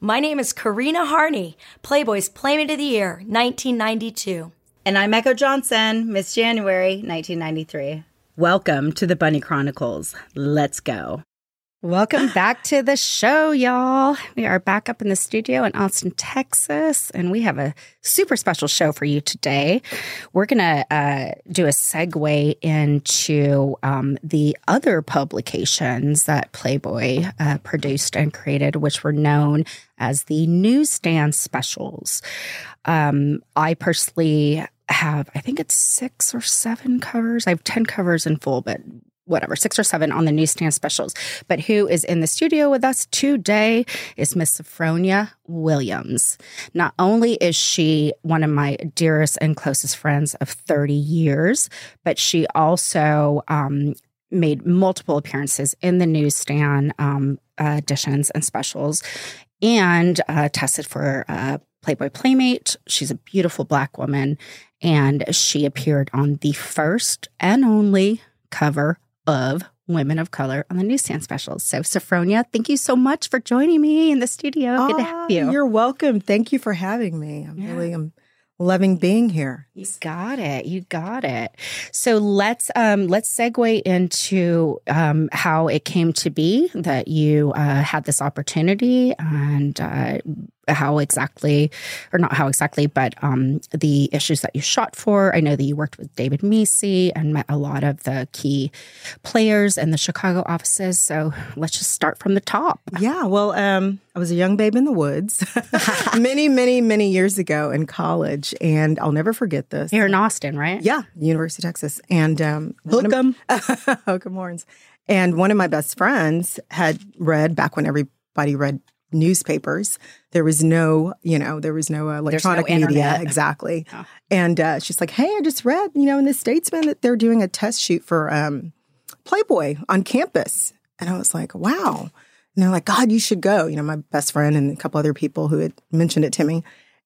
My name is Corinna Harney, Playboy's Playmate of the Year, 1992. And I'm Echo Johnson, Miss January, 1993. Welcome to the Bunny Chronicles. Let's go. Welcome back to the show, y'all. We are back up in the studio in Austin, Texas, and we have a super special show for you today. We're going to uh, do a segue into um, the other publications that Playboy uh, produced and created, which were known as the newsstand specials. Um, I personally have, I think it's six or seven covers. I have 10 covers in full, but whatever, six or seven on the newsstand specials. But who is in the studio with us today is Miss Sophronia Williams. Not only is she one of my dearest and closest friends of 30 years, but she also um, made multiple appearances in the newsstand um, editions and specials and uh, tested for uh, Playboy Playmate. She's a beautiful black woman, and she appeared on the first and only cover of women of color on the newsstand specials. So, Sophronia, thank you so much for joining me in the studio. Good to have you. You're welcome. Thank you for having me. I'm Yeah. really I'm loving being here. You got it. You got it. So let's um let's segue into um how it came to be that you uh, had this opportunity and uh, how exactly, or not how exactly, but um the issues that you shot for. I know that you worked with David Mecey and met a lot of the key players in the Chicago offices. So let's just start from the top. Yeah, well, um, I was a young babe in the woods many, many, many years ago in college, and I'll never forget this. Here in Austin, right? Yeah, University of Texas, and um, one of- Hook 'em. Hook 'em horns. And one of my best friends had read back when everybody read newspapers. There was no, you know, there was no uh, There's no electronic media. internet. Exactly. Oh. And uh, she's like, hey, I just read, you know, in the Statesman that they're doing a test shoot for um, Playboy on campus. And I was like, wow. And they're like, God, you should go. You know, my best friend and a couple other people who had mentioned it to me.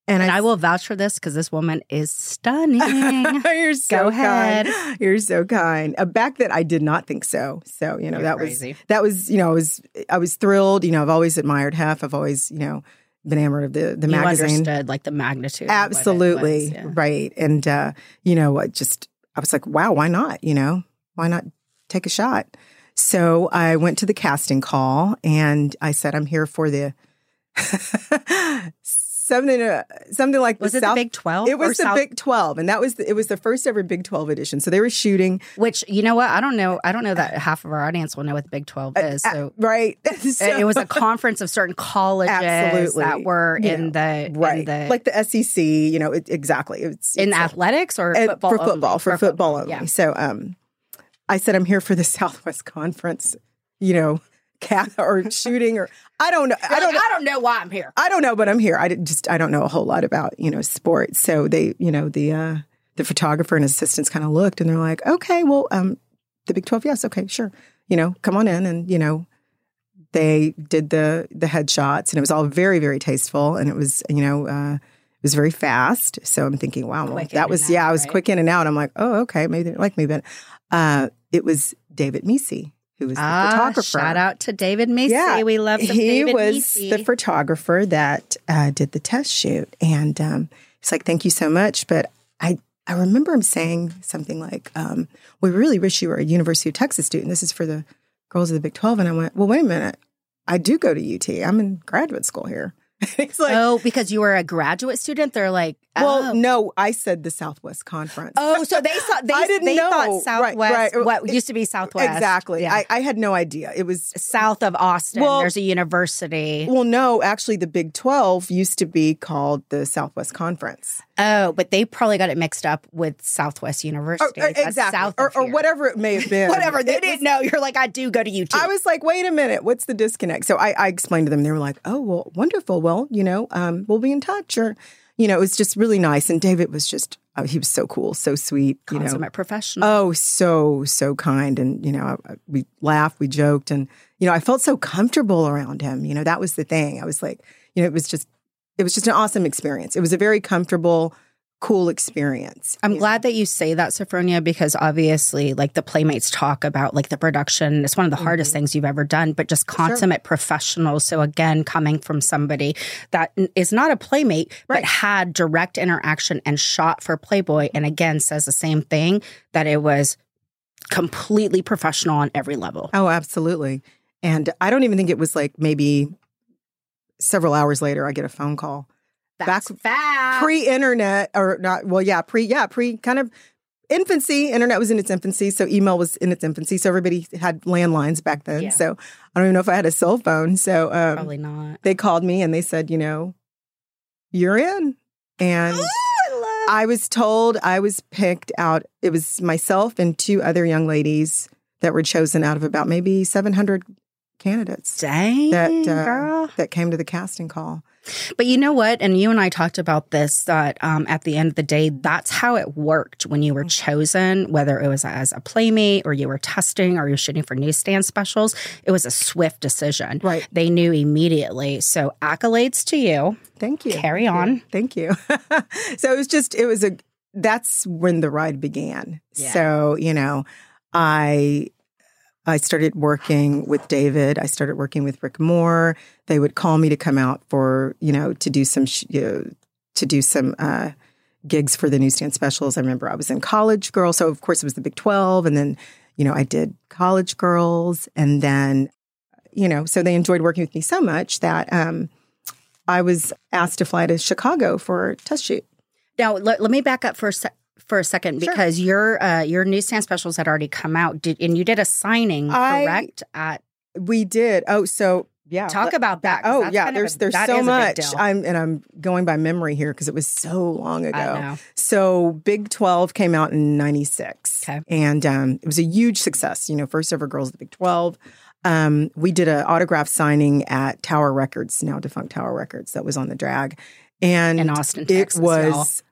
And, And I I will vouch for this because this woman is stunning. You're so Go ahead. kind. You're so kind. Uh, back then, I did not think so. So you know You're that crazy. was that was you know I was I was thrilled. You know I've always admired Hef. I've always you know been enamored of the the you magazine. understood like the magnitude. of what it Absolutely was, yeah. right. And uh, you know I just I was like, wow, why not? You know, why not take a shot? So I went to the casting call and I said, I'm here for the something uh, something like Was the it the Big Twelve? It was the South- Big Twelve, and that was the, it was the first ever Big Twelve edition. So they were shooting Which you know what? I don't know. I don't know that half of our audience will know what the Big Twelve is. uh, right. So- it was a conference of certain colleges Absolutely. that were You in the right, in the like the SEC. You know, it, exactly. It's in it's athletics or football for football only? for, football only. Yeah. So um, I said I'm here for the Southwest Conference. You know, cat or shooting or I don't know. I don't know. I don't know why I'm here. I don't know, but I'm here. I just I don't know a whole lot about you know sports. So they you know the uh, the photographer and assistants kind of looked and they're like, okay, well, um, the Big Twelve, yes, okay, sure, you know, come on in and you know. They did the the headshots and it was all very very tasteful and it was you know uh, it was very fast. So I'm thinking, wow, well, that was out, yeah, I was right? quick in and out. I'm like, oh okay, maybe they like me, but uh, it was David Mecey who was the Ah, photographer. shout out to David Mecey. Yeah, we love he David was Mecey. the photographer that uh, did the test shoot, and um, he's like, "Thank you so much." But I I remember him saying something like, um, "We really wish you were a University of Texas student. This is for the girls of the Big 12. And I went, "Well, wait a minute. I do go to UT. I'm in graduate school here." he's like, oh, because you were a graduate student. They're like, "Well, oh. no, I said the Southwest Conference." Oh, so they saw they, I didn't they know. thought Right, Southwest, right. what used to be Southwest, exactly. Yeah. I, I had no idea. It was south of Austin. Well- there's a university. well, no, actually, the Big 12 used to be called the Southwest Conference. Oh, but they probably got it mixed up with Southwest University. or- That's exactly. south or, or whatever it may have been. Whatever. They It didn't was- know. You're like, I do go to UT. I was like, wait a minute, what's the disconnect? So I, I explained to them. They were like, oh, well, wonderful. Well, you know, um, we'll be in touch. Or, you know, it was just really nice. And David was just, oh, he was so cool, so sweet. You know, consummate professional. Oh, so so kind, and you know, I- I- we laughed, we joked, and you know, I felt so comfortable around him. You know, that was the thing. I was like, you know, it was just, it was just an awesome experience. It was a very comfortable, cool experience. I'm glad that you say that, Sophronia, because obviously, like the Playmates talk about like the production, it's one of the hardest mm-hmm. things you've ever done, but just consummate professionals. So, again, coming from somebody that is not a Playmate, but had direct interaction and shot for Playboy, and again says the same thing that it was completely professional on every level. Oh, absolutely. And I don't even think it was like maybe several hours later, I get a phone call. That's Back- fast. Pre-internet or not? Well, yeah, pre, yeah, pre kind of infancy. Internet was in its infancy, so email was in its infancy. So everybody had landlines back then. Yeah. So I don't even know if I had a cell phone. So um, Probably not. they called me and they said, you know, you're in. And I was told I was picked out. It was myself and two other young ladies that were chosen out of about maybe 700 candidates Dang, that uh, girl. that came to the casting call. But you know what? And you and I talked about this that um, at the end of the day, that's how it worked when you were Mm. chosen, whether it was as a playmate or you were testing or you're shooting for newsstand specials. It was a swift decision. Right. They knew immediately. So accolades to you. Thank you. Carry on. Thank you. so it was just it was a that's when the ride began. Yeah. So, you know, I I started working with David. I started working with Rick Moore. They would call me to come out for, you know, to do some sh- you know, to do some uh gigs for the newsstand specials. I remember I was in College Girl, so of course it was the Big 12 and then, you know, I did College Girls and then you know, so they enjoyed working with me so much that um I was asked to fly to Chicago for a test shoot. Now, let, let me back up for a sec. For a second, Sure. because your uh, your newsstand specials had already come out, did, and you did a signing, I- correct? At We did. Oh, so yeah. talk about that. Oh yeah, there's a- there's so is a big much. I'm and I'm going by memory here because it was so long ago. So Big 12 came out in 96. Okay. And um, it was a huge success, you know, first ever girls of the Big 12. Um, we did an autograph signing at Tower Records, now defunct Tower Records, that was on the drag. And in Austin, it Texas. y'all. was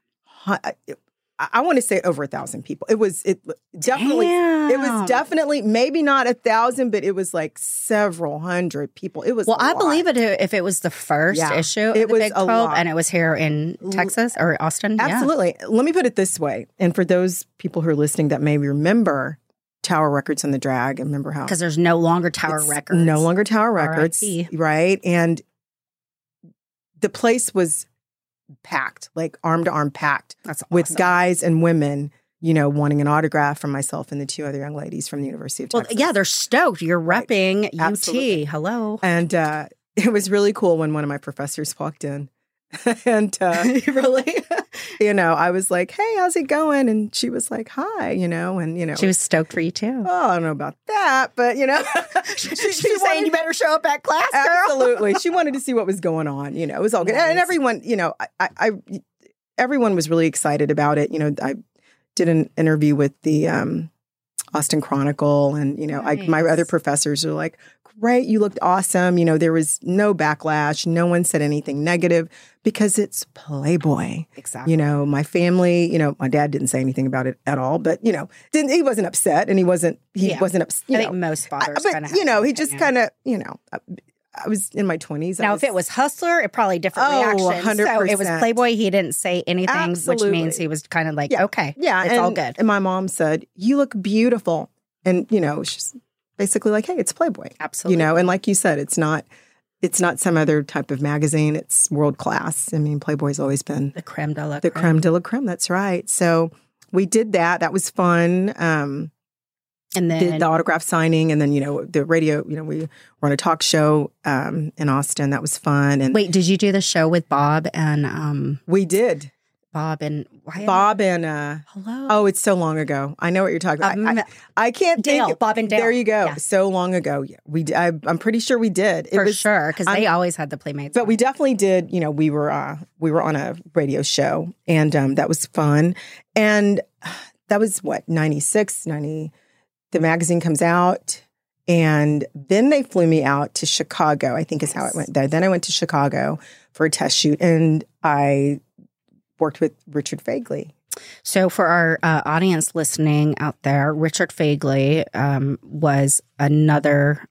hu- I, I want to say over a thousand people. It was it definitely it was definitely maybe not a thousand, but it was like several hundred people. It was Well, I lot. believe it if it was the first Yeah. issue It was Big a 12 lot. and it was here in Texas or Austin. Yeah. Absolutely. Let me put it this way. And for those people who are listening that may remember Tower Records and the drag, and remember how Because there's no longer Tower Records. No longer Tower Records. R.I.P.. Right. And the place was packed, like arm to arm packed That's with guys and women, you know, wanting an autograph from myself and the two other young ladies from the University of Texas. Well, yeah, they're stoked. You're Right. repping Absolutely. UT. Hello. And uh, it was really cool when one of my professors walked in. and uh, really? you know, I was like, "Hey, how's it going?" And she was like, "Hi," you know, and you know, she was stoked for you too. oh, I don't know about that, but you know, she, She's she saying wanted- you better show up at class, girl. absolutely, she wanted to see what was going on. You know, it was all good, and everyone, you know, I, I, I, everyone was really excited about it. You know, I did an interview with the um, Austin Chronicle, and you know, I, my other professors are like, "Great, you looked awesome." You know, there was no backlash. No one said anything negative because it's Playboy. Exactly. You know, my family, you know, my dad didn't say anything about it at all, but you know, didn't he wasn't upset and he wasn't he Yeah. wasn't upset. I You think know, most fathers kind but you know, he just kind of, you know, I, was in my twenties. Now, if it was Hustler, it probably different Oh, reaction. So it was Playboy. He didn't say anything, which means he was kind of like, Yeah. okay, yeah, it's and, all good. And my mom said, "You look beautiful," and you know, she's basically like, "Hey, it's Playboy." Absolutely. You know, and like you said, it's not. It's not some other type of magazine. It's world class. I mean, Playboy's always been the creme de la the creme. creme de la creme. That's right. So we did that. That was fun. Um, And then did the autograph signing, and then you know the radio. You know, we were on a talk show um, in Austin. That was fun, and wait, did you do the show with Bob and um we did. Bob and Bob and uh, Hello. oh, it's so long ago. I know what you're talking about. I- Um, I, I can't Dale, think. Bob and Dale. There you go. Yeah. So long ago. Yeah, we. I, am pretty sure we did. It for was, sure because they always had the playmates. But on. we definitely did. You know, we were uh, we were on a radio show, and um, that was fun. And that was what 96, 90. The magazine comes out, and then they flew me out to Chicago. I think is how it went there. Then I went to Chicago for a test shoot, and I worked with Richard Fegley. So, for our uh, audience listening out there, Richard Fegley um, was another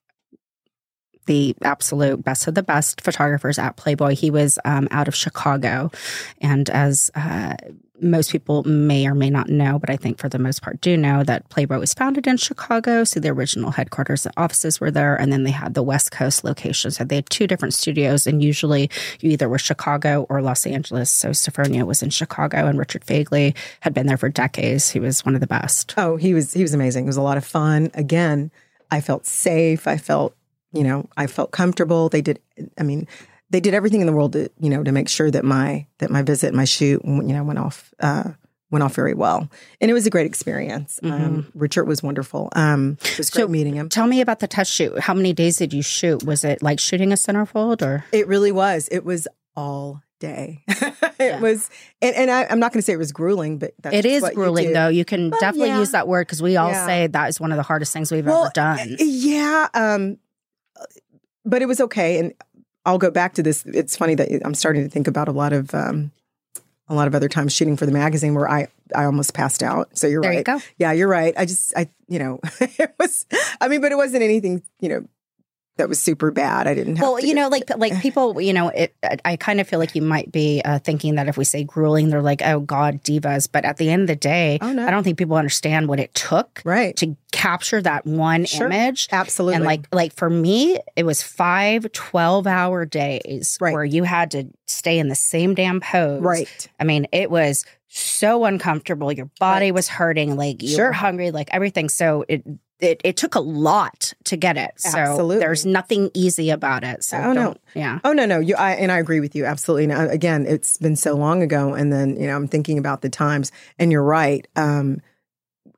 the absolute best of the best photographers at Playboy. He was um, out of Chicago. And as uh, most people may or may not know, but I think for the most part do know that Playboy was founded in Chicago. So the original headquarters and offices were there. And then they had the West Coast location. So they had two different studios. And usually you either were Chicago or Los Angeles. So Sophronia was in Chicago and Richard Fegley had been there for decades. He was one of the best. Oh, he was he was amazing. It was a lot of fun. Again, I felt safe. I felt, you know, I felt comfortable. They did I mean, they did everything in the world to you know to make sure that my that my visit my shoot you know went off uh, went off very well and it was a great experience mm-hmm. um, richard was wonderful um, it was great so meeting him tell me about the test shoot how many days did you shoot was it like shooting a centerfold or it really was it was all day. it yeah. was, and, and I, am not going to say it was grueling, but it is grueling you though. You can but definitely yeah. use that word because we all yeah. say that is one of the hardest things we've well, ever done. Yeah, um, but it was okay, and I'll go back to this. It's funny that I'm starting to think about a lot of um, a lot of other times shooting for the magazine where I I almost passed out. So you're there right. You. Yeah, you're right. I just I you know it was I mean, but it wasn't anything you know that was super bad. I didn't. well, you know, like like people, you know, it, I kind of feel like you might be uh, thinking that if we say grueling, they're like, oh God, divas. But at the end of the day, oh, no. I don't think people understand what it took, right, to capture that one sure. image. Absolutely, and like like for me, it was five 12 hour days right. where you had to stay in the same damn pose. Right. I mean, it was so uncomfortable. Your body right. was hurting, like you sure. were hungry, like everything. So it it, it took a lot to get it. So absolutely. there's nothing easy about it. So oh no, yeah. Oh no, no. You, I, and I agree with you absolutely. Now, again, it's been so long ago, and then you know I'm thinking about the times, and you're right. Um,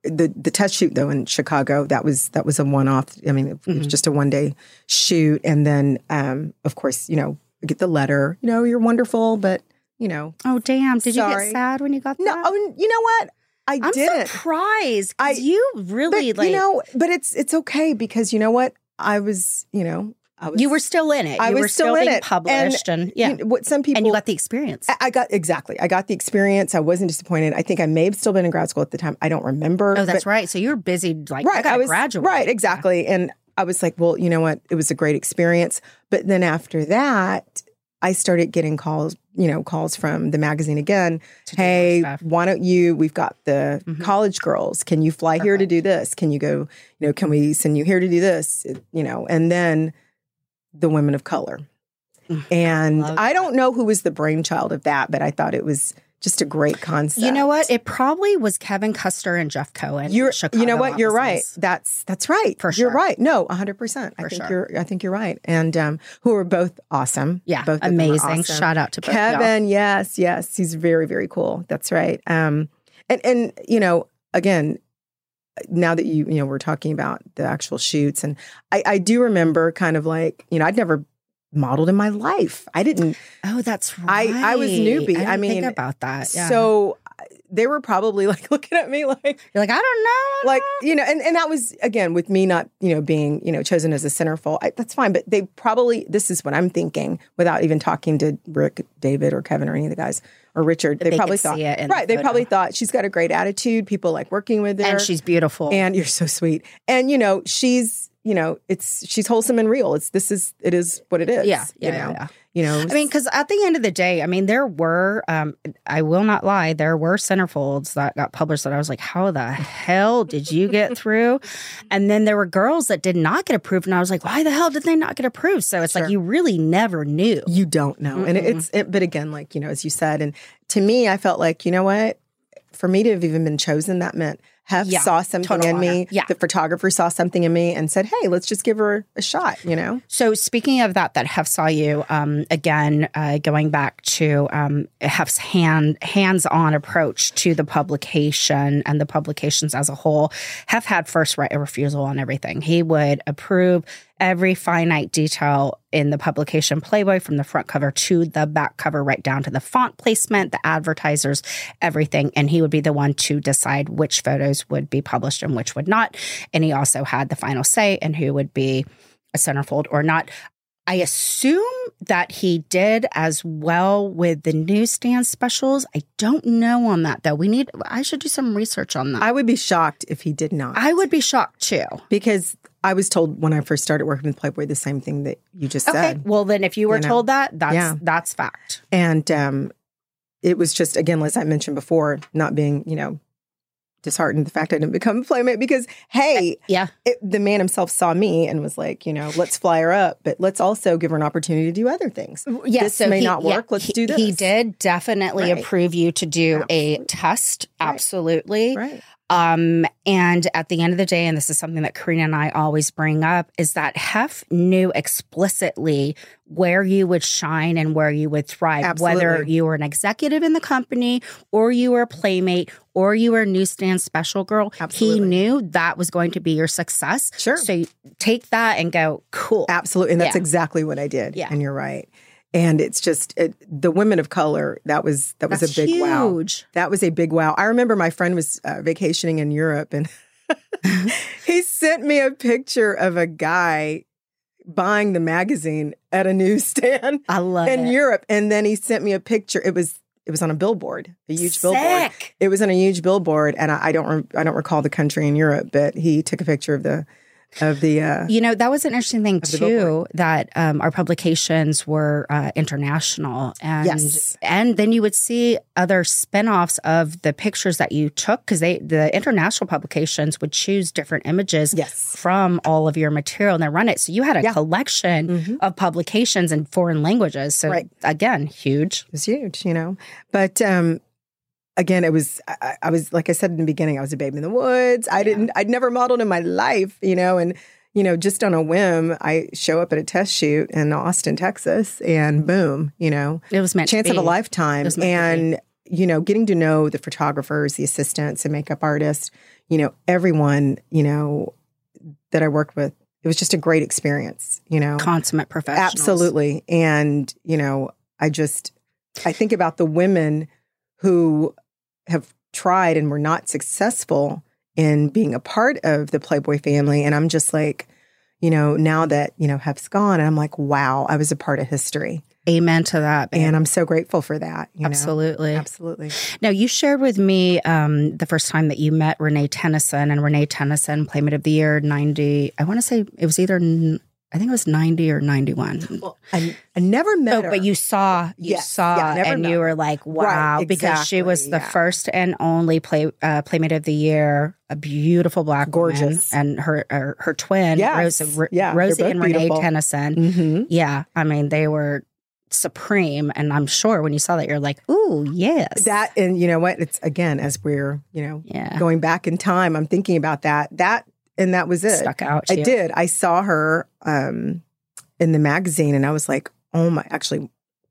the the test shoot though in Chicago that was that was a one off. I mean, it, mm-hmm. was just a one day shoot, and then um, of course you know get the letter. You know, you're wonderful, but you know. Oh damn! Did sorry. you get sad when you got that? No. Oh, you know what? I I'm didn't. surprised. I you really but, like you know, but it's it's okay because you know what I was you know I was you were still in it. I you was were still, still in it, published, and, and yeah, you know, what some people and you got the experience. I, I, got exactly. I got the experience. I wasn't disappointed. I think I may have still been in grad school at the time. I don't remember. Oh, that's but, right. So you were busy, like right. I, I was graduate. Right, exactly. And I was like, well, you know what? It was a great experience. But then after that, I started getting calls, you know, calls from the magazine again. Hey, why don't you? We've got the mm-hmm. college girls. Can you fly Perfect. here to do this? Can you go? You know, can we send you here to do this? You know, and then the women of color. Mm, and I, I don't know who was the brainchild of that, but I thought it was just a great concept. You know what? It probably was Kevin Kuster and Jeff Cohen. You're, you know what? Offices. You're right. That's that's right. For sure. You're right. No, 100. percent I think sure. you're. I think you're right. And um, who are both awesome. Yeah, both amazing. Awesome. Shout out to Kevin. Yes, yes, he's very very cool. That's right. Um, and and you know again. Now that you you know we're talking about the actual shoots, and I, I do remember kind of like you know I'd never modeled in my life. I didn't. Oh, that's right. I, I was newbie. I, I mean, about that. Yeah. So uh, they were probably like looking at me like you're like I don't know, like you know, and and that was again with me not you know being you know chosen as a centerfold. I, that's fine, but they probably this is what I'm thinking without even talking to Rick, David, or Kevin or any of the guys or Richard. They, they probably thought right. The they probably thought she's got a great attitude. People like working with her, and she's beautiful, and you're so sweet, and you know she's you know, it's she's wholesome and real. It's this is it is what it is. Yeah, yeah, you know? yeah. You know, I mean, because at the end of the day, I mean, there were, um, I will not lie, there were centerfolds that got published that I was like, how the hell did you get through? And then there were girls that did not get approved, and I was like, why the hell did they not get approved? So it's sure. like you really never knew. You don't know, mm and it's, it, but again, like you know, as you said, and to me, I felt like you know what, for me to have even been chosen, that meant Hef yeah, saw something in honor. me. Yeah. The photographer saw something in me and said, hey, let's just give her a shot, you know? So, speaking of that, that Hef saw you, um, again, uh, going back to um, Hef's hand, hands on approach to the publication and the publications as a whole, Hef had first right of refusal on everything. He would approve every finite detail in the publication Playboy from the front cover to the back cover, right down to the font placement, the advertisers, everything. And he would be the one to decide which photos would be published and which would not. And he also had the final say in who would be a centerfold or not. I assume that he did as well with the newsstand specials. I don't know on that though. We need I should do some research on that. I would be shocked if he did not. I would be shocked too. Because I was told when I first started working with Playboy the same thing that you just Okay. said. Well, then if you were You know. told that, that's Yeah. that's fact. And um, it was just, again, as I mentioned before, not being, you know, disheartened the fact I didn't become a playmate because, hey, Yeah. it, the man himself saw me and was like, you know, let's fly her up, but let's also give her an opportunity to do other things. Yeah, this so may he- not yeah, work. let's he, do this. He did definitely Right. approve you to do a test. Right. Absolutely. Right. Um, and at the end of the day, and this is something that Karina and I always bring up, is that Hef knew explicitly where you would shine and where you would thrive, whether you were an executive in the company or you were a playmate or you were a newsstand special girl. Absolutely. He knew that was going to be your success. Sure. So you take that and go, cool. Absolutely. And that's Yeah. exactly what I did. Yeah. And you're right. And it's just it, the women of color. That was that was That's a big wow. That was a big wow. I remember my friend was uh, vacationing in Europe and he sent me a picture of a guy buying the magazine at a newsstand I love in it. Europe. And then he sent me a picture. It was it was on a billboard, a huge billboard. It was on a huge billboard, and I, I don't re- I don't recall the country in Europe, but he took a picture of the of the uh, You know, that was an interesting thing too. That um, our publications were uh, international, and Yes. and then you would see other spin-offs of the pictures that you took because they the international publications would choose different images Yes. from all of your material and then run it. So you had a Yeah. collection Mhm. of publications in foreign languages. So Right. again, huge. It was huge, you know. But um again, it was I, I- was like I said in the beginning, I was a baby in the woods. I didn't I'd never modeled in my life, you know, and you know, just on a whim, I show up at a test shoot in Austin, Texas, and mm-hmm. boom, you know, It was meant chance of a lifetime. It was meant to be. And, you know, getting to know the photographers, the assistants, and makeup artists, you know, everyone, you know, that I worked with, it was just a great experience, you know. consummate professionals. Absolutely. And, you know, I just I think about the women who have tried and were not successful in being a part of the Playboy family. And I'm just like, you know, now that, you know, Hef's gone, and I'm like, wow, I was a part of history. Amen to that. babe. And I'm so grateful for that. You know? Absolutely. Absolutely. Now, you shared with me um, the first time that you met Renee Tennyson, and Renee Tennyson, Playmate of the Year, 90. I want to say it was either, I think it was 90 or 91. Well, I, I never met Oh, her. but you saw, you Yes. saw, Yeah, and met you were like, wow, Right, because she was the yeah. first and only play uh, Playmate of the Year, a beautiful black woman, Gorgeous. and her her, her twin, Yes. Rosie, R- Yeah, Rosie and Renee beautiful. Tennyson. hmm Yeah, I mean, they were supreme, and I'm sure when you saw that, you're like, ooh, yes, That, and you know what? It's again, as we're, you know, yeah, going back in time, I'm thinking about that. That, and that was it. stuck out. I you. did. I saw her um, in the magazine, and I was like, "Oh my!" Actually,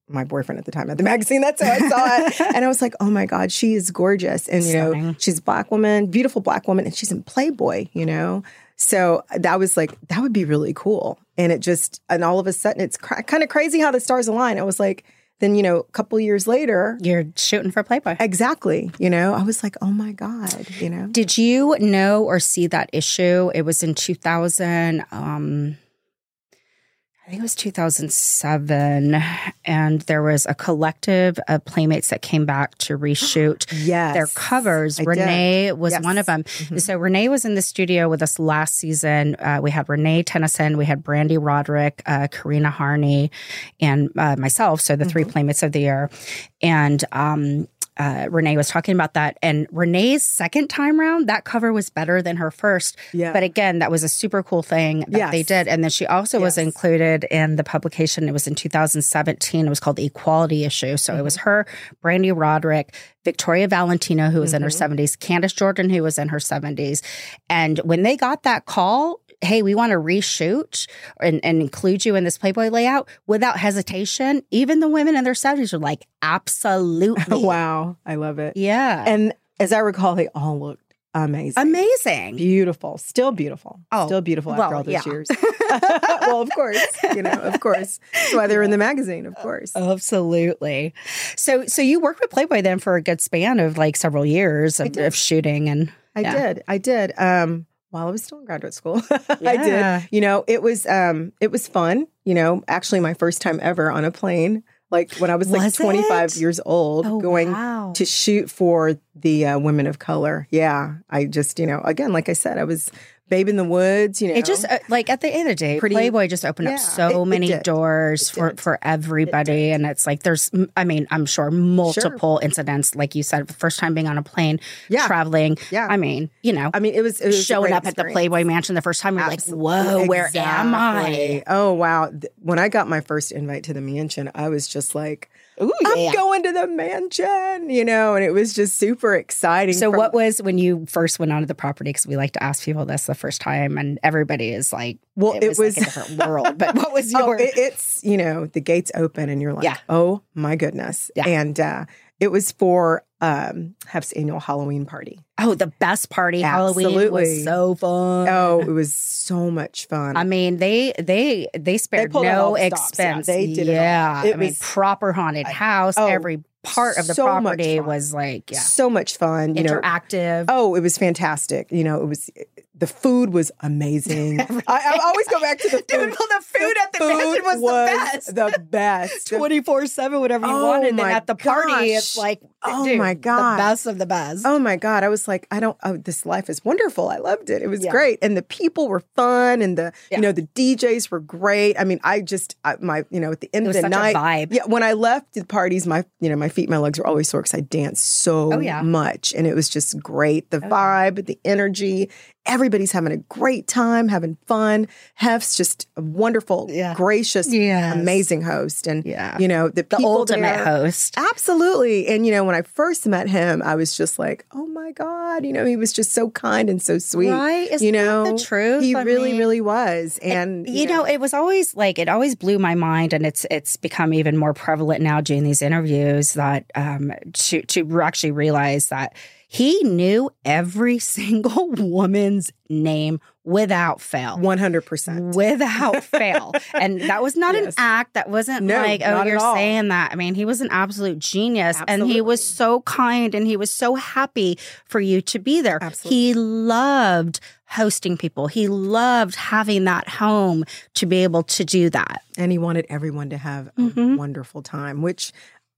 my boyfriend at the time at the magazine. That's how I saw it, and I was like, "Oh my god, she is gorgeous!" And you know, she's a black woman, beautiful black woman, and she's in Playboy. You know, so that was like that would be really cool. And it just, and all of a sudden, it's cr- kind of crazy how the stars align. I was like, then you know, a couple years later. You're shooting for Playboy. Exactly. You know, I was like, oh my God, you know? Did you know or see that issue? It was in 2000. Um, I think it was 2007, and there was a collective of playmates that came back to reshoot Yes. their covers. I did. Renee was Yes. one of them. Mhm. So Renee was in the studio with us last season. Uh, we had Renee Tennyson, we had Brandy Roderick, uh, Corinna Harney, and uh, myself. So the three Mm-hmm. playmates of the year, and um, uh, Renee was talking about that. And Renee's second time round, that cover was better than her first. Yeah. But again, that was a super cool thing that they did. And then she also was included in the publication. It was in 2017. It was called the Equality Issue. So it was Mm-hmm. her, Brandy Roderick, Victoria Valentino, who was in her Mm-hmm. 70s, Candace Jordan, who was in her 70s. And when they got that call, hey, we want to reshoot and, and include you in this Playboy layout without hesitation, even the women in their 70s are like, absolutely. wow. I love it. Yeah. And as I recall, they all looked amazing. Amazing. Beautiful. Still beautiful. Oh, Still beautiful after well, all those yeah. years. well, of course. You know, of course. That's why they're in the magazine, of course. Absolutely. So, so you worked with Playboy then for a good span of like several years of, of shooting, and I yeah. did. I did. Um, while I was still in graduate school. I did. You know, it was um it was fun, you know, actually my first time ever on a plane. Like when I was like 25 it? years old, Oh, going wow. to shoot for the uh, women of color. Yeah, I just, you know, again, like I said, I was Babe in the Woods, you know. It just uh, like at the end of the day, Pretty- Playboy just opened Yeah, up so it- it many did. doors It for did. for everybody, and it's like there's, I mean, I'm sure multiple incidents, like you said, the first time being on a plane, Yeah. traveling. Yeah. I mean, you know, I mean, it was, was showing up at the. Playboy Mansion the first time, you're Absolutely. like, whoa, where am I? Oh wow! When I got my first invite to the mansion, I was just like, Ooh, "I'm going to the mansion," you know, and it was just super exciting. So, from- what was when you first went onto the property? Because we like to ask people this the first time, and everybody is like, Well, it, it was, was- like a different world. But what was Oh, your? it, it's you know the gates open and you're like, Yeah. oh my goodness, Yeah. and uh, it was for um, Hef's annual Halloween party. oh, the best party Halloween Absolutely. was so fun. Oh, it was so much fun. I mean, they they they spared all no stops. Yeah, expense. they did it yeah, It I mean, proper haunted house. oh, every part of the so property was like, yeah, so much fun. You know, interactive. Oh, it was fantastic. You know, it was the food was amazing. I, I always go back to the food. Dude, well, the food at the mansion was the best. The best. Twenty four seven, whatever you Oh wanted. And then at the party, gosh. it's like, Oh dude, my God. the best of the best. Oh my God. I was like, I don't, oh, this life is wonderful. I loved it. It was Yeah. great. And the people were fun and the, Yeah. you know, the DJs were great. I mean, I just, I, my, you know, at the end It was of the such a night, vibe. yeah, when I left the parties, my, you know, my feet, my legs were always sore because I danced so Oh, yeah. much. And it was just great. The oh, vibe, the energy, everybody's having a great time, having fun. Hef's just a wonderful, Yeah. gracious, Yes. amazing host. And, Yeah. you know, the, the ultimate there- host. Absolutely. And, you know, when I first met him, I was just like, oh my God, you know, he was just so kind and so sweet. Right? Isn't you that know, the truth? He I really, mean- really was. And, you know, it was always like it always blew my mind, and it's it's become even more prevalent now doing these interviews that um, to to actually realize that he knew every single woman's name without fail. 100%. Without fail. And that was not an act. That wasn't No, like, oh, you're saying that. I mean, he was an absolute genius. And he was so kind and he was so happy for you to be there. Absolutely. He loved hosting people. He loved having that home to be able to do that. And he wanted everyone to have a Mhm. wonderful time, which,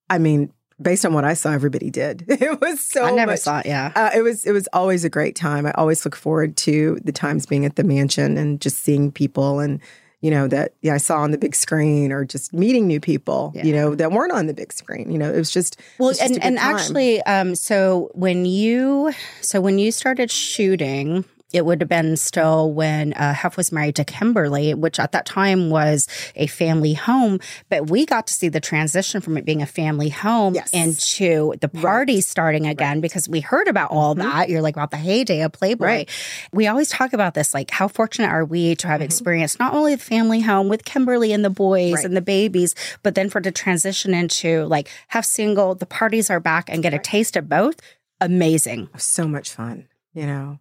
I mean, based on what I saw, everybody did. It was so I never much saw it. Yeah. Uh, it was it was always a great time. I always look forward to the times being at the mansion and just seeing people and you know that yeah, I saw on the big screen or just meeting new people you know that weren't on the big screen. You know, it was just Well, was just and, and actually, um, so when you so when you started shooting, it would have been still when uh, Hef was married to Kimberly, which at that time was a family home. But we got to see the transition from it being a family home Yes. into the party starting again because we heard about all that. You're like about the heyday of Playboy. Mm-hmm. Right. We always talk about this, like how fortunate are we to Mm-hmm. have experienced not only the family home with Kimberly and the boys Right. and the babies, but then for to transition into like have single, the parties are back and get a taste of both. Amazing. so much fun. You know,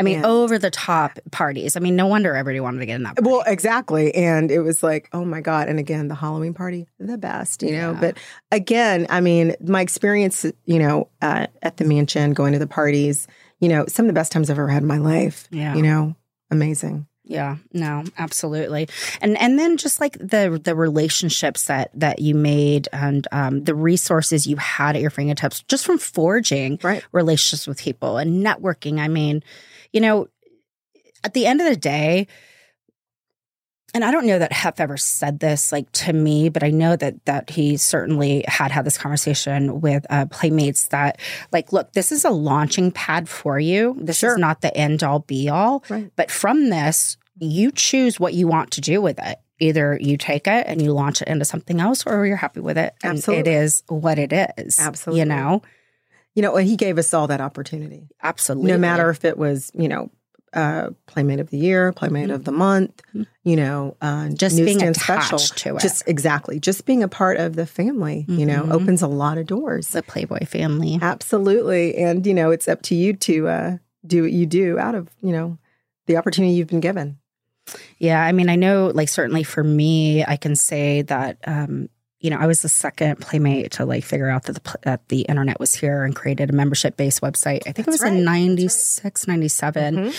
I mean, And- over the top parties. I mean, no wonder everybody wanted to get in that. Party. well, exactly, and it was like, oh my god! And again, the Halloween party, the best, you know. Yeah. But again, I mean, my experience, you know, uh, at the mansion, going to the parties, you know, some of the best times I've ever had in my life. Yeah. you know, amazing. Yeah, no, absolutely. And and then just like the the relationships that that you made and um, the resources you had at your fingertips just from forging Right. relationships with people and networking. I mean, you know, at the end of the day, and I don't know that Hef ever said this like to me, but I know that that he certainly had had this conversation with uh, playmates that like, look, this is a launching pad for you. This Sure. is not the end all be all. Right. But from this, you choose what you want to do with it. Either you take it and you launch it into something else, or you're happy with it. And Absolutely. it is what it is. Absolutely. You know, You know, he gave us all that opportunity. absolutely. No matter if it was, you know, uh, Playmate of the Year, Playmate of the Month, you know, uh, Just being attached to it. Just exactly, just being a part of the family, you know, Mhm. opens a lot of doors. the Playboy family. Absolutely, and you know, it's up to you to uh, do what you do out of you know the opportunity you've been given. Yeah, I mean, I know, like, certainly for me, I can say that, um, you know, I was the second playmate to like figure out that the that the internet was here and created a membership based website. I think That's it was in right. 96, 97. Mhm.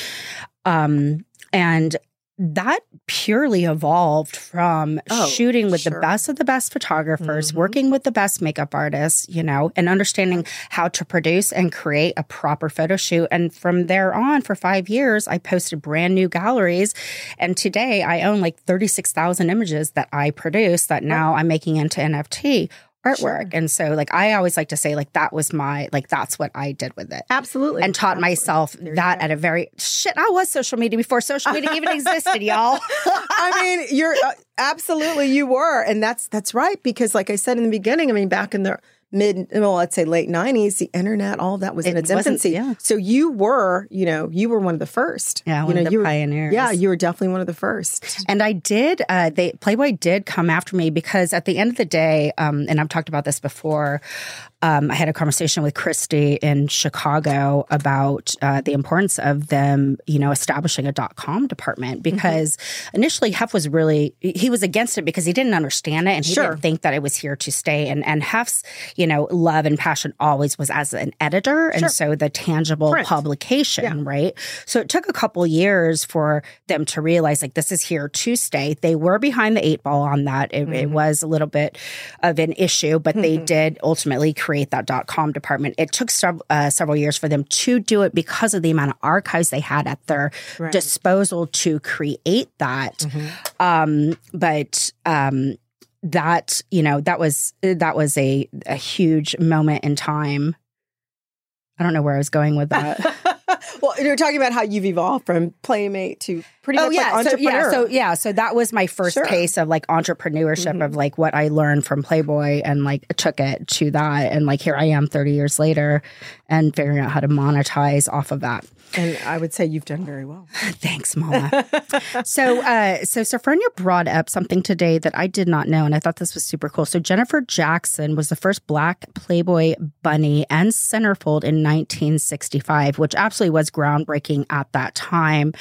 Um, and that purely evolved from Oh, shooting with the best of the best photographers, Mhm. working with the best makeup artists, you know, and understanding how to produce and create a proper photo shoot. And from there on, for five years, I posted brand new galleries. And today I own like 36,000 images that I produce that now I'm making into NFT artwork. Sure. And so, like, I always like to say, like, that was my, like, that's what I did with it Absolutely. and taught Absolutely. myself There that at a very shit. I was social media before social media even existed, y'all. I mean, you're uh, absolutely you were, and that's that's right because, like I said in the beginning, I mean, back in the mid, well, let's say late '90s, the internet, all that was in its infancy. yeah. So you were, you know, you were one of the first. Yeah, you one know, of the you were, pioneers. Yeah, you were definitely one of the first. And I did, uh, they Playboy did come after me because at the end of the day, um, and I've talked about this before, um, I had a conversation with Christy in Chicago about uh, the importance of them, you know, establishing a dot com department because initially Hef was really, he was against it because he didn't understand it and he Sure. didn't think that it was here to stay. And, and Hef's, you know, love and passion always was as an editor. And so the tangible Print. publication, right? So it took a couple years for them to realize like this is here to stay. They were behind the eight ball on that. It, it was a little bit of an issue, but they did ultimately create that dot com department. It took sev- uh, several years for them to do it because of the amount of archives they had at their disposal to create that. Um, but um, that you know that was that was a a huge moment in time. I don't know where I was going with that. well, you're talking about how you've evolved from playmate to pretty oh much yeah, like so yeah, so yeah, so that was my first Sure. taste of like entrepreneurship Mhm. of like what I learned from Playboy and like took it to that, and like here I am thirty years later, and figuring out how to monetize off of that. and I would say you've done very well. Thanks, Mama. so, uh, so Sophronia brought up something today that I did not know, and I thought this was super cool. So, Jennifer Jackson was the first Black Playboy bunny and centerfold in 1965, which absolutely was groundbreaking at that time.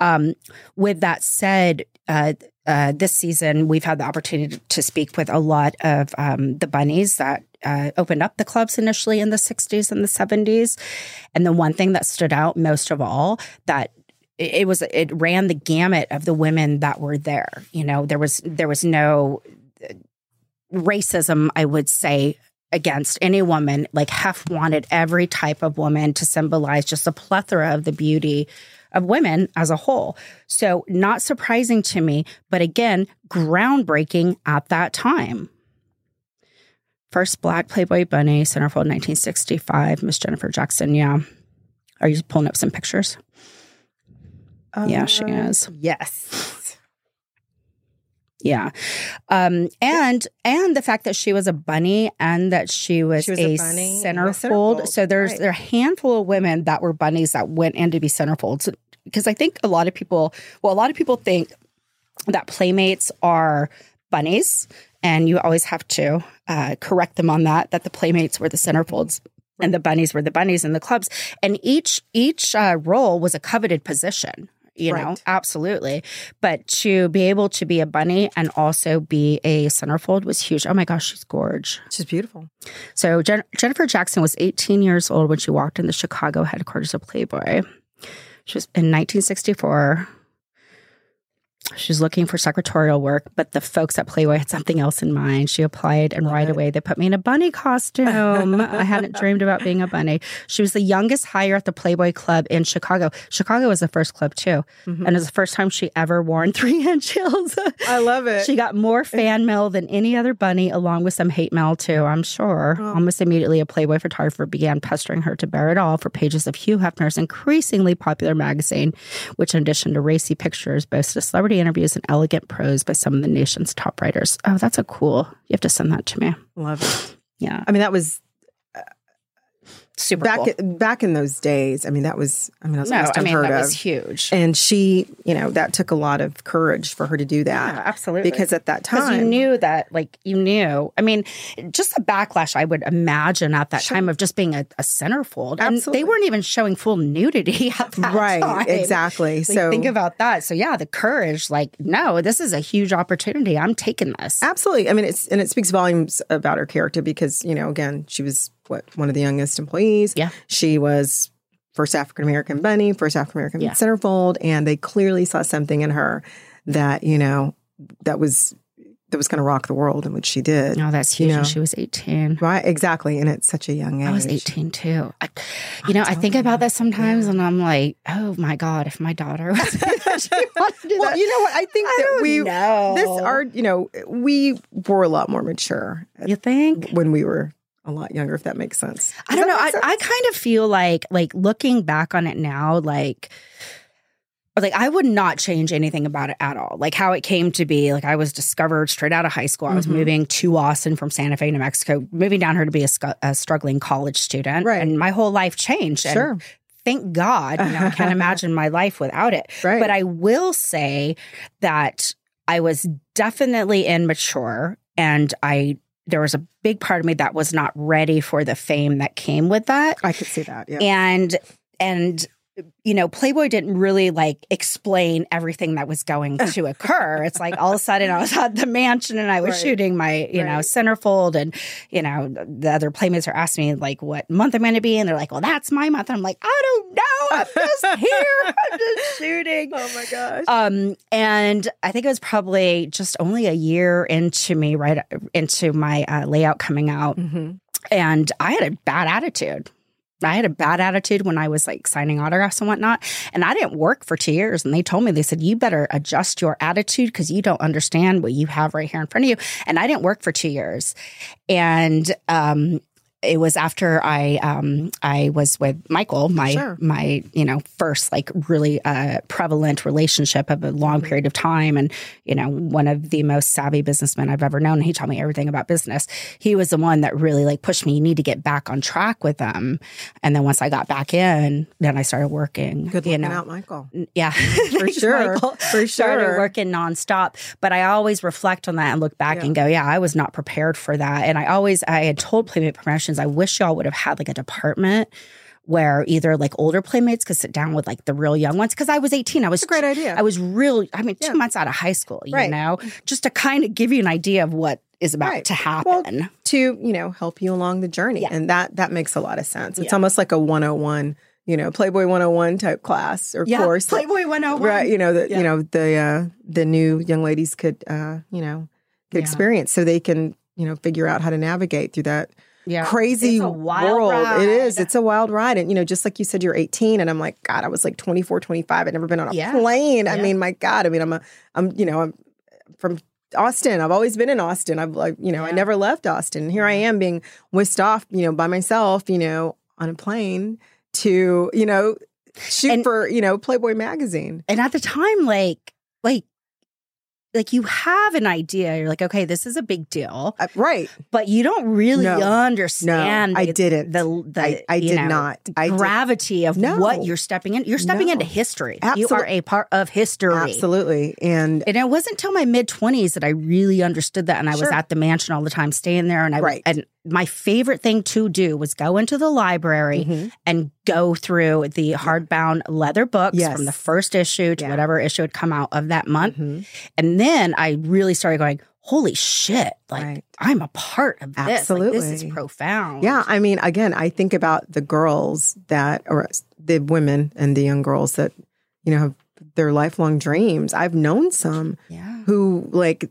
Um, with that said, uh, uh, this season, we've had the opportunity to speak with a lot of um, the bunnies that uh, opened up the clubs initially in the 60s and the 70s. And the one thing that stood out most of all that it it was it ran the gamut of the women that were there. You know, there was there was no uh, racism, I would say, against any woman. Like Hef wanted every type of woman to symbolize just a plethora of the beauty of women as a whole. So, not surprising to me, but again, groundbreaking at that time. First Black Playboy Bunny, Centerfold 1965, Miss Jennifer Jackson. Yeah. Are you pulling up some pictures? Yeah, she Uh, is. Yes. Yeah. Um, and and the fact that she was a bunny and that she was, She was a, a bunny centerfold. centerfold, So there's right. there are a handful of women that were bunnies that went in to be centerfolds. Because I think a lot of people, well, a lot of people think that playmates are bunnies, and you always have to uh, correct them on that. That the playmates were the centerfolds. And the bunnies were the bunnies in the clubs, and each each uh, role was a coveted position. You know, absolutely. But to be able to be a bunny and also be a centerfold was huge. Oh my gosh, she's gorge. She's beautiful. So Jen- Jennifer Jackson was 18 years old when she walked in the Chicago headquarters of Playboy. She was in 1964. She was looking for secretarial work, but the folks at Playboy had something else in mind. She applied, and right away they put me in a bunny costume. I hadn't dreamed about being a bunny. She was the youngest hire at the Playboy Club in Chicago. Chicago was the first club too, Mhm. and it was the first time she ever worn three inch heels. I love it. She got more fan mail than any other bunny, along with some hate mail too, I'm sure. Oh. Almost immediately, a Playboy photographer began pestering her to bear it all for pages of Hugh Hefner's increasingly popular magazine, which, in addition to racy pictures, boasted celebrity interviews and elegant prose by some of the nation's top writers. Oh, that's a cool. You have to send that to me. love it. Yeah, I mean, that was super back cool. back in those days. I mean, that was. I mean, that was no, I mean that of. was huge. and she, you know, that took a lot of courage for her to do that yeah, absolutely. because at that time you knew that like you knew i mean just the backlash i would imagine at that Sure. time of just being a, a centerfold and Absolutely. they weren't even showing full nudity at that right, time. exactly. Like, so think about that so yeah the courage like no this is a huge opportunity i'm taking this Absolutely. I mean, it's and it speaks volumes about her character because you know, again, she was what one of the youngest employees. Yeah. she was first African American bunny, first African American Yeah. centerfold, and they clearly saw something in her that you know that was that was going to rock the world, and which she did. No, that's huge. You know. She was 18. Right, exactly, and at such a young age. I was 18 too. I, you know, I think about that sometimes and I'm like, oh my God, if my daughter was she wanted to do Well, that. you know what? I think I that we know. this are you know we were a lot more mature You think? when we were a lot younger, if that makes sense. I don't know. I. I kind of feel like like looking back on it now, like like I would not change anything about it at all. Like how it came to be. Like I was discovered straight out of high school. I was Mhm. moving to Austin from Santa Fe, New Mexico, moving down here to be a, a struggling college student. Right. And my whole life changed. And sure, thank God. You know, I can't imagine my life without it. right? But I will say that I was definitely immature and I there was a big part of me that was not ready for the fame that came with that. I could see that. Yeah, And and you know, Playboy didn't really like explain everything that was going to occur. It's like all of a sudden I was at the mansion and I was Right. shooting my, you know, centerfold and, you know, the other playmates are asking me like what month I'm gonna be. And they're like, Well, that's my month. And I'm like, I don't know. I'm just here. I'm just shooting. oh my gosh. Um, and I think it was probably just only a year into me, right into my uh, layout coming out, hmm and I had a bad attitude. I had a bad attitude when I was like signing autographs and whatnot. And I didn't work for two years. And they told me, they said, you better adjust your attitude because you don't understand what you have right here in front of you. And I didn't work for two years. And um, it was after I um, I was with Michael, my Sure. my you know first like really uh, prevalent relationship of a long period of time, and you know one of the most savvy businessmen I've ever known. He taught me everything about business. He was the one that really like pushed me. You need to get back on track with them. And then once I got back in, then I started working. Good you know, out, Michael. yeah, For sure. Michael. For sure. Started working nonstop, but I always reflect on that and look back Yeah. and go, "Yeah, I was not prepared for that." And I always, I had told Playmate I wish y'all would have had like a department where either like older playmates could sit down with like the real young ones because I was eighteen. I was It's a great idea. I was real. I mean, two months out of high school, you Right. know, just to kind of give you an idea of what is about Right. to Well, happen. to you know help you along the journey, Yeah. and that that makes a lot of sense. It's Yeah. almost like a 101, you know, Playboy 101 type class or course. Playboy went over. right you know that Yeah. you know the uh the new young ladies could uh you know Yeah. experience so they can you know figure out how to navigate through that Yeah, crazy wild world ride. it is it's a wild ride and you know just like you said you're 18 and i'm like god i was like 24 25 i'd never been on a Yeah. plane i mean my god i mean i'm a i'm you know i'm from Austin. I've always been in Austin. I've like, you know, I never left Austin. And here I am being whisked off, you know, by myself, you know, on a plane to, you know, shoot And- for, you know, Playboy magazine. and at the time like like like you have an idea you're like okay this is a big deal Uh, right. but you don't really No. understand No, I didn't. the, the I, I did know, not. I did, gravity of No. what you're stepping in you're stepping into history you are a part of history absolutely. And and it wasn't until my mid 20s that I really understood that. And I was at the mansion all the time, staying there. And I Right. and my favorite thing to do was go into the library Mhm. and go through the hardbound leather books Yes. from the first issue to Yeah. whatever issue had come out of that month. Mhm. And then I really started going, holy shit, like Right. I'm a part of this. Like, this is profound. Yeah, I mean, again, I think about the girls that, or the women and the young girls that, you know, have their lifelong dreams. I've known some Yeah. who, like,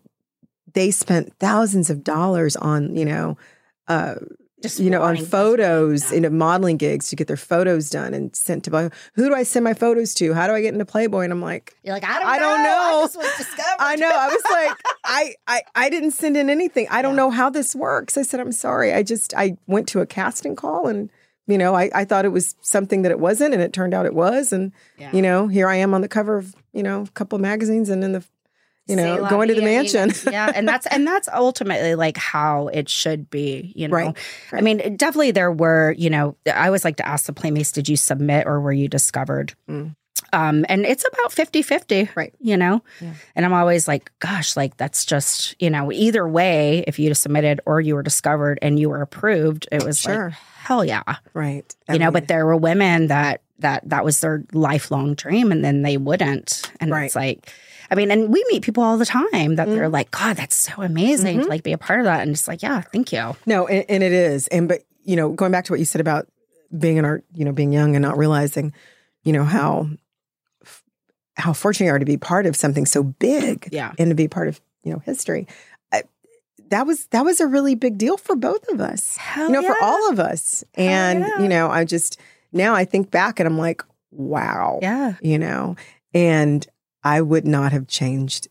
they spent thousands of dollars on, you know, uh, Just you know, on photos, Yeah. you know, modeling gigs to get their photos done and sent to. Who do I send my photos to? How do I get into Playboy? And I'm like, You're like, I don't, I don't know. know. I just was discovered. I know. I was like, I, I, I didn't send in anything. I don't Yeah. know how this works. I said, I'm sorry. I just, I went to a casting call and, you know, I, I thought it was something that it wasn't, and it turned out it was. And, Yeah. you know, here I am on the cover of, you know, a couple of magazines and in the, you know, la going to the I mean, mansion. yeah, and that's and that's ultimately like how it should be, you know. Right, I mean, definitely there were, you know, I always like to ask the playmates, did you submit or were you discovered? Mm. Um, and it's about 50-50, Right. you know? Yeah. And I'm always like, gosh, like that's just, you know, either way, if you submitted or you were discovered and you were approved, it was Sure. like, hell yeah. right. you know, but there were women that that that was their lifelong dream and then they wouldn't and Right. it's like i mean and we meet people all the time that Mm. they're like god that's so amazing Mm-hmm. to like be a part of that and it's like yeah thank you No, and, and it is. And but you know, going back to what you said about being in our, you know, being young and not realizing, you know, how how fortunate you are to be part of something so big Yeah. and to be part of, you know, history. I, that was that was a really big deal for both of us. Hell you know, for all of us. And, yeah. you know, I just now I think back and I'm like, wow. Yeah. You know, and I would not have changed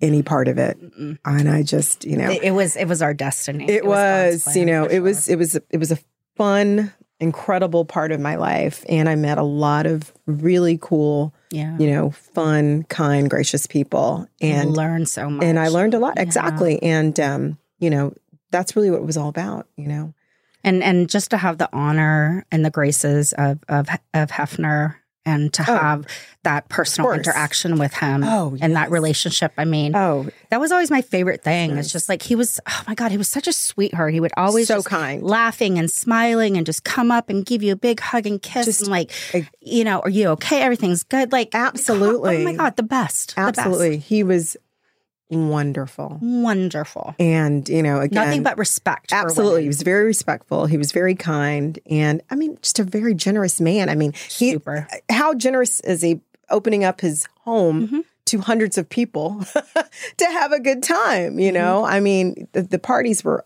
any part of it. Mm-mm. And I just, you know, It, it was it was our destiny. it God's was, you plan, know, it was sure. it was it was a fun, incredible part of my life, and I met a lot of really cool, yeah. you know, fun, kind, gracious people, and learned so much. and I learned a lot Yeah. exactly, and um, you know, that's really what it was all about, you know. and and just to have the honor and the graces of of of Hefner and to Oh, have that personal interaction with him Oh, and that relationship. I mean, Oh, that was always my favorite thing. Yes. It's just like he was. Oh my god, he was such a sweetheart. He would always so kind. laughing and smiling and just come up and give you a big hug and kiss Just and like, a- you know, are you okay? Everything's good. Like Absolutely. Oh my god, the best. The best. Absolutely, he was wonderful, wonderful. and you know, again, Nothing but respect. Absolutely. He was very respectful. He was very kind. And I mean, just a very generous man. I mean, he, Super. how generous is he opening up his home Mhm. to hundreds of people to have a good time? You know, I mean, the, the parties were,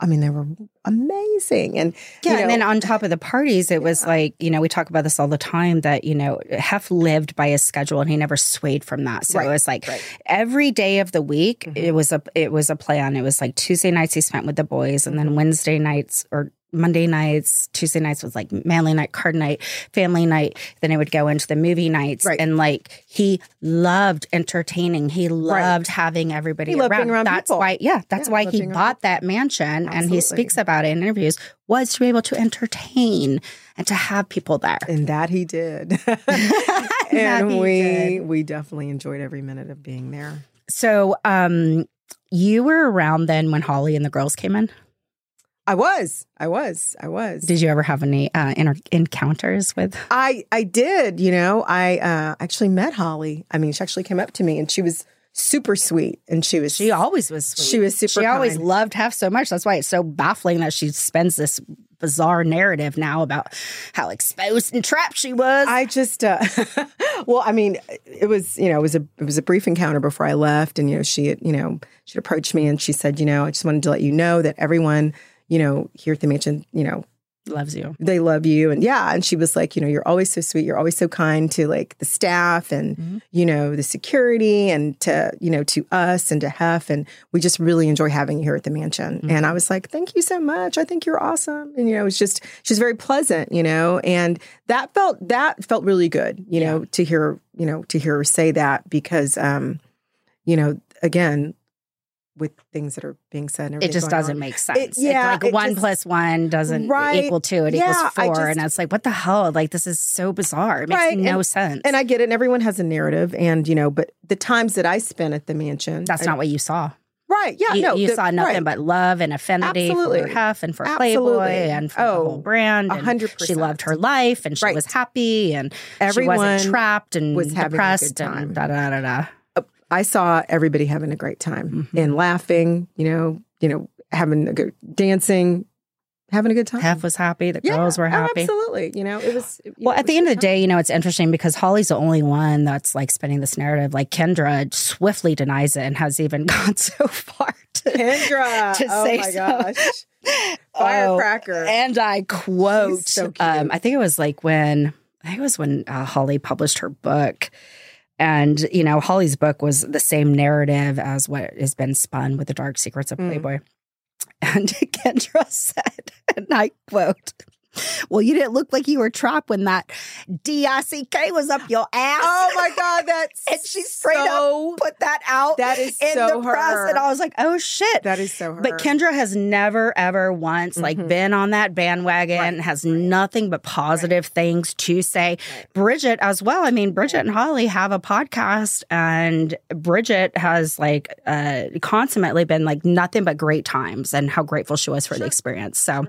I mean, they were amazing. And, Yeah, you know, and then on top of the parties, it was like you know we talk about this all the time that you know Hef lived by his schedule and he never swayed from that. So Right, it was like right. every day of the week, Mhm. it was a it was a plan. It was like Tuesday nights he spent with the boys, and Mm-hmm. then Wednesday nights or Monday nights, Tuesday nights was like manly night, card night, family night. Then it would go into the movie nights, Right. and like he loved entertaining. He loved having everybody He loved around. being around That's people. way yeah, that's Yeah, why he bought that mansion, and he speaks about it in interviews. Was to be able to entertain and to have people there. and that he did. That and he we, did. we definitely enjoyed every minute of being there. So, um, you were around then when Holly and the girls came in. I was, I was, I was. Did you ever have any uh, inter- encounters with? I I did, you know. I uh, actually met Holly. I mean, she actually came up to me and she was super sweet, and she was She always was. Sweet. She was super She always loved Hef so much. That's why it's so baffling that she spends this bizarre narrative now about how exposed and trapped she was. I just, uh, well, I mean, it was, you know, it was a, it was a brief encounter before I left, and you know, she, had, you know, she approached me and she said, you know, I just wanted to let you know that everyone, you know, here at the mansion, you know, Loves you. they love you, and yeah, and she was like, you know, you're always so sweet, you're always so kind to like the staff and Mhm. you know the security and to you know to us and to Hef, and we just really enjoy having you here at the mansion. Mm-hmm. And I was like, thank you so much. I think you're awesome, and you know, it's just she's very pleasant, you know, and that felt that felt really good, you know, to hear you know to hear her say that because um, you know, again, with things that are being said, and It just doesn't on. make sense. It's yeah, like it one just- plus one doesn't Right. equal two. It Yeah, equals I four, just- and it's like, what the hell? Like this is so bizarre. It makes Right, no and- sense. And I get it. And everyone has a narrative, and you know, but the times that I spent at the mansion, That's I- not what you saw. right. Yeah, you, no, you the- saw nothing right. but love and affinity Absolutely. for Hef and for Absolutely. Playboy and for the Oh, whole brand. a and hundred She loved her life and she Right. was happy and she Everyone wasn't trapped and was having a good depressed and da da da da. I saw everybody having a great time Mm-hmm. and laughing. You know, you know, having a good dancing, having a good time. Hef was happy. The Yeah, girls were oh, happy. absolutely. You know, it was. Well, know, at the end of the day, you know, it's interesting because Holly's the only one that's like spinning this narrative. Like Kendra swiftly denies it and has even gone so far to, Kendra. to oh say my so. gosh, firecracker. And I quote, so um, I think it was like when I think it was when uh, Holly published her book. And, you know, Holly's book was the same narrative as what has been spun with the dark secrets of Mm. Playboy. And Kendra said, and I quote, well, you didn't look like you were trapped when that D-I-C-K was up your ass. oh my god, that's And she straight so, up put that out That is in so the press. her. And I was like, oh shit. That is so her. But Kendra has never, ever once like Mhm. been on that bandwagon, Right. has nothing but positive things to say. Right. Bridget as well. I mean, Bridget and Holly have a podcast, and Bridget has like uh, consummately been like nothing but great times and how grateful she was for the experience. So,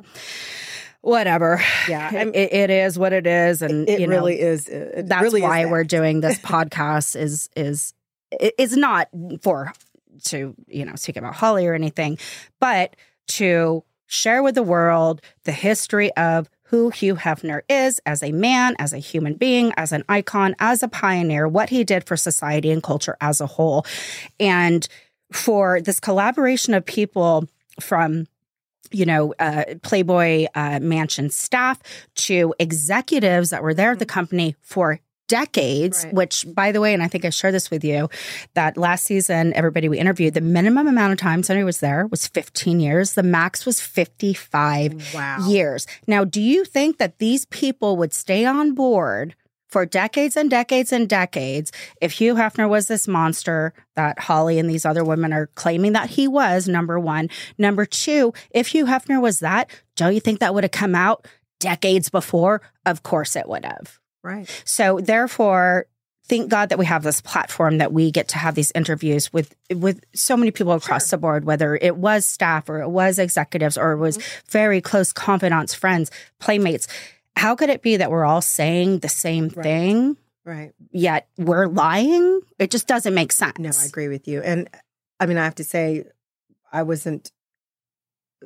whatever. Yeah, it, it is what it is. And, it you know, really is. It that's really is why that. we're doing this podcast is is it- it's not for to you know speak about holly or anything but to share with the world the history of who Hugh Hefner is as a man, as a human being, as an icon, as a pioneer, what he did for society and culture as a whole. And for this collaboration of people from you know, uh, Playboy uh, Mansion staff to executives that were there at the company for decades, Right. which, by the way, and I think I shared this with you, that last season, everybody we interviewed, the minimum amount of time somebody was there was 15 years. The max was 55 Wow. years. Now, do you think that these people would stay on board for decades and decades and decades if Hugh Hefner was this monster that Holly and these other women are claiming that he was, number one? Number two, if Hugh Hefner was that, don't you think that would have come out decades before? Of course it would have. Right. So therefore, thank God that we have this platform that we get to have these interviews with with so many people across the board, whether it was staff or it was executives or it was mm-hmm. very close confidants, friends, playmates. How could it be that we're all saying the same Right. thing, Right. yet we're lying? It just doesn't make sense. No, I agree with you. And I mean, I have to say, I wasn't.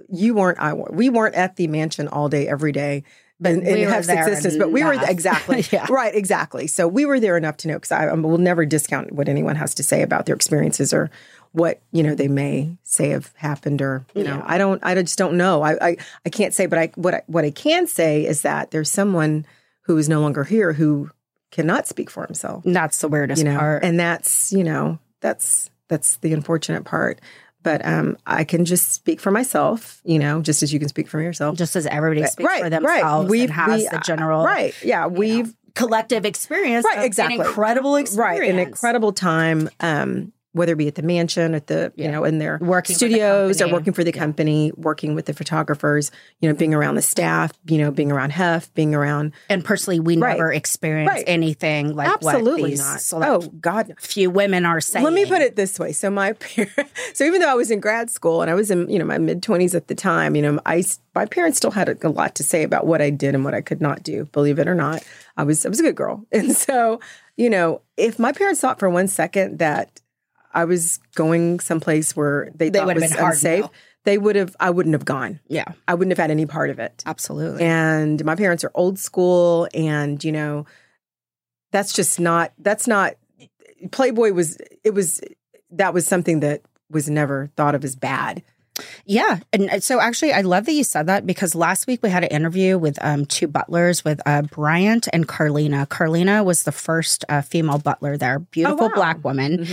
You weren't. I. We weren't at the mansion all day, every day. But we Hef's there existence, but we were exactly Yeah. right, exactly. So we were there enough to know because I, um, I will never discount what anyone has to say about their experiences or what you know they may say have happened or you know Yeah. I don't I just don't know I, I I can't say but I what I, what I can say is that there's someone who is no longer here who cannot speak for himself That's the weirdest you know part. and that's you know that's that's the unfortunate part but um i can just speak for myself you know just as you can speak for yourself just as everybody speaks right for right themselves we've and has we- the general right yeah we've collective experience Right, exactly. an incredible experience. right an incredible time um whether it be at the mansion at the you know in their Working for the studios or working for the company working with the photographers you know being around the staff you know being around hef being around And personally, we Right. never experienced Right. anything like that. absolutely these not select oh god few women are saying. Let me put it this way. So my parents, so even though I was in grad school and I was in, you know, my mid twenties at the time, you know, I, my parents still had a, a lot to say about what I did and what I could not do. Believe it or not, I was, I was a good girl. And so, you know, if my parents thought for one second that I was going someplace where they, They thought was unsafe, they would have, I wouldn't have gone. Yeah, I wouldn't have had any part of it. absolutely. And my parents are old school and, you know, that's just not, that's not, Playboy was, it was, that was something that was never thought of as bad. Yeah. And uh, so actually, I love that you said that because last week we had an interview with um, two butlers with uh, Bryant and Carlina. Carlina was the first uh, female butler there, beautiful wow. black woman.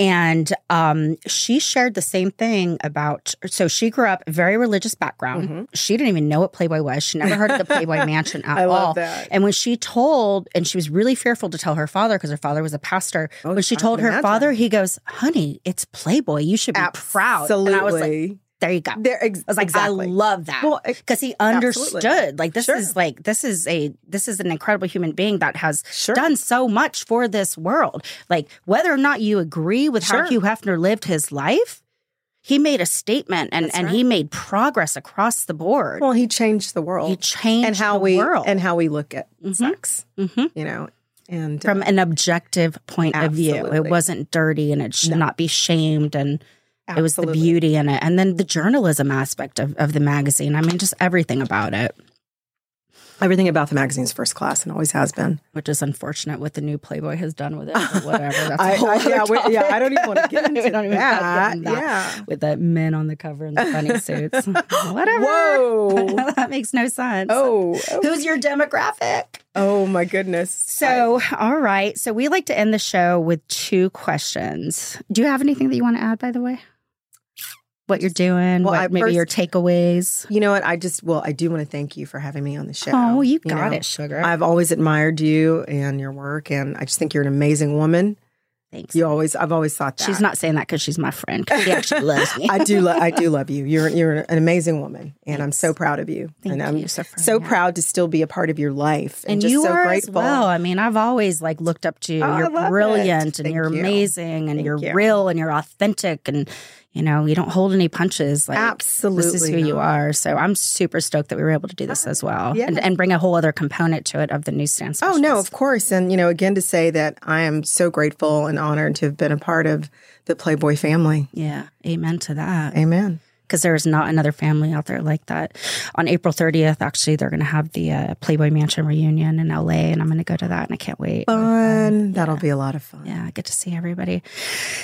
And um, she shared the same thing about, so she grew up very religious background. She didn't even know what Playboy was. She never heard of the Playboy Mansion at I love all. that. And when she told, and she was really fearful to tell her father because her father was a pastor. Oh, when she I told her imagine. father, he goes, "Honey, it's Playboy. You should be proud." Was like, Absolutely. "There you go." There, ex- I was like, exactly. I love that. Well, because he absolutely. understood. Like this Sure. is like this is a this is an incredible human being that has Sure. done so much for this world. Like whether or not you agree with how Sure. Hugh Hefner lived his life, he made a statement and That's and he made progress across the board. Well, he changed the world he changed and how the we, world and how we look at Mhm. sex, Mhm. you know, and from an objective point of view. It wasn't dirty and it should No. not be shamed and it was the beauty in it. And then the journalism aspect of, of the magazine. I mean, just everything about it, everything about the magazine's first class and always has been. which is unfortunate what the new Playboy has done with it or whatever. That's I- I- yeah, yeah, I don't even wanna get into don't that. get Yeah. With the men on the cover and the funny suits. whatever. Whoa. that makes no sense. Oh, oh, Who's your demographic? oh my goodness. So, all right. So, we like to end the show with two questions. Do you have anything that you want to add, by the way? What you're doing, Well, what I maybe first- your takeaways. You know what? I just, well, I do want to thank you for having me on the show. Oh, you got know. it, sugar. I've always admired you and your work, and I just think you're an amazing woman. Thanks. You always, I've always thought that. She's not saying that because she's my friend. She actually loves me. I do, lo- I do love you. You're, you're an amazing woman, and I'm so proud of you. Thank and I'm you so, so proud to still be a part of your life, and, and just you so are grateful. as well. I mean, I've always like looked up to you. Oh, you're it. brilliant and Thank you're you. amazing and Thank you're you. real and you're authentic and you know you don't hold any punches. Like Absolutely this is who you are. So I'm super stoked that we were able to do this as well ah, yeah. and, and bring a whole other component to it of the newsstand. Oh no, of course, and you know, again to say that I am so grateful and honored to have been a part of the Playboy family. yeah. Amen to that. Amen. Because there is not another family out there like that. On April 30th, actually, they're going to have the uh, Playboy Mansion reunion in LA, and I'm going to go to that, and I can't wait. Fun. That'll be a lot of fun. Yeah, I get to see everybody.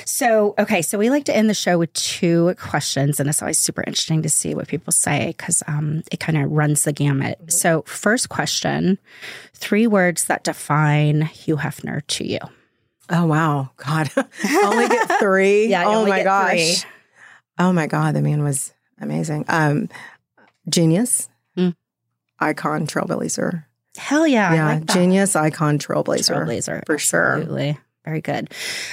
So, okay, so we like to end the show with two questions, and it's always super interesting to see what people say because um, it kind of runs the gamut. So, first question three words that define Hugh Hefner to you. Oh wow, God! Only get three. Yeah, oh my gosh. three. Oh my God, the man was amazing. Um, genius, Mm. icon, trailblazer. Hell yeah. Yeah, like genius, icon, trailblazer. Trailblazer. for sure. Absolutely. Very good.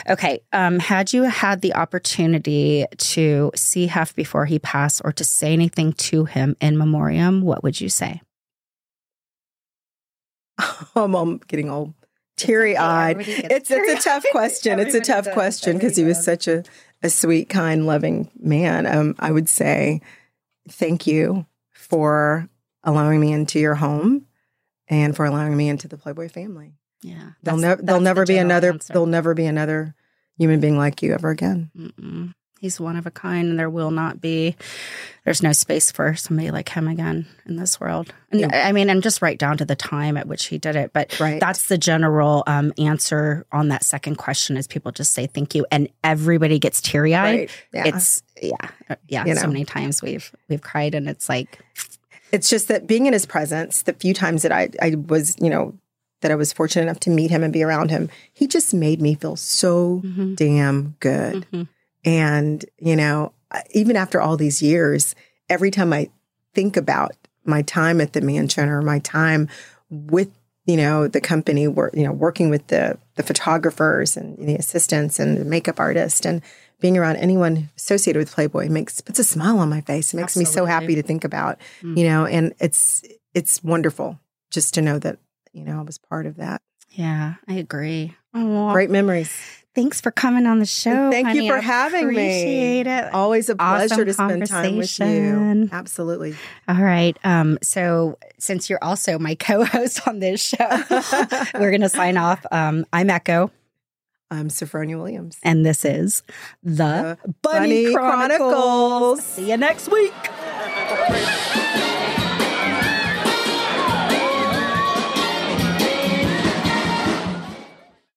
Okay. Um, had you had the opportunity to see Hef before he passed or to say anything to him in memoriam, what would you say? I'm, I'm getting all teary eyed. Gets It's it's a tough question. It's a tough question because he was such a, a sweet, kind, loving man. Um, I would say thank you for allowing me into your home and for allowing me into the Playboy family. Yeah. There'll never that's there'll the be another answer. there'll never be another human being like you ever again. Mm-mm. He's one of a kind, and there will not be. There's no space for somebody like him again in this world. And Yeah. I mean, and just right down to the time at which he did it. But Right. that's the general um, answer on that second question: is people just say thank you, and everybody gets teary eyed. Right. Yeah. It's yeah, yeah. You So many times we've we've cried, and it's like it's just that being in his presence, the few times that I, I was, you know, that I was fortunate enough to meet him and be around him, he just made me feel so mhm, damn good. mhm. And, you know, even after all these years, every time I think about my time at the mansion or my time with, you know, the company, wor- you know, working with the, the photographers and the assistants and the makeup artist and being around anyone associated with Playboy makes, puts a smile on my face. It makes me so happy to think about, Mm. you know, and it's, it's wonderful just to know that, you know, I was part of that. yeah, I agree. Aw, Great memories. Thanks for coming on the show. Thank you for I having me. Appreciate it. Always a pleasure Awesome to spend time with you. Absolutely. All right. Um, so since you're also my co-host on this show, we're gonna sign off. Um, I'm Echo, I'm Sophronia Williams. and this is the The Bunny Chronicles. See you next week.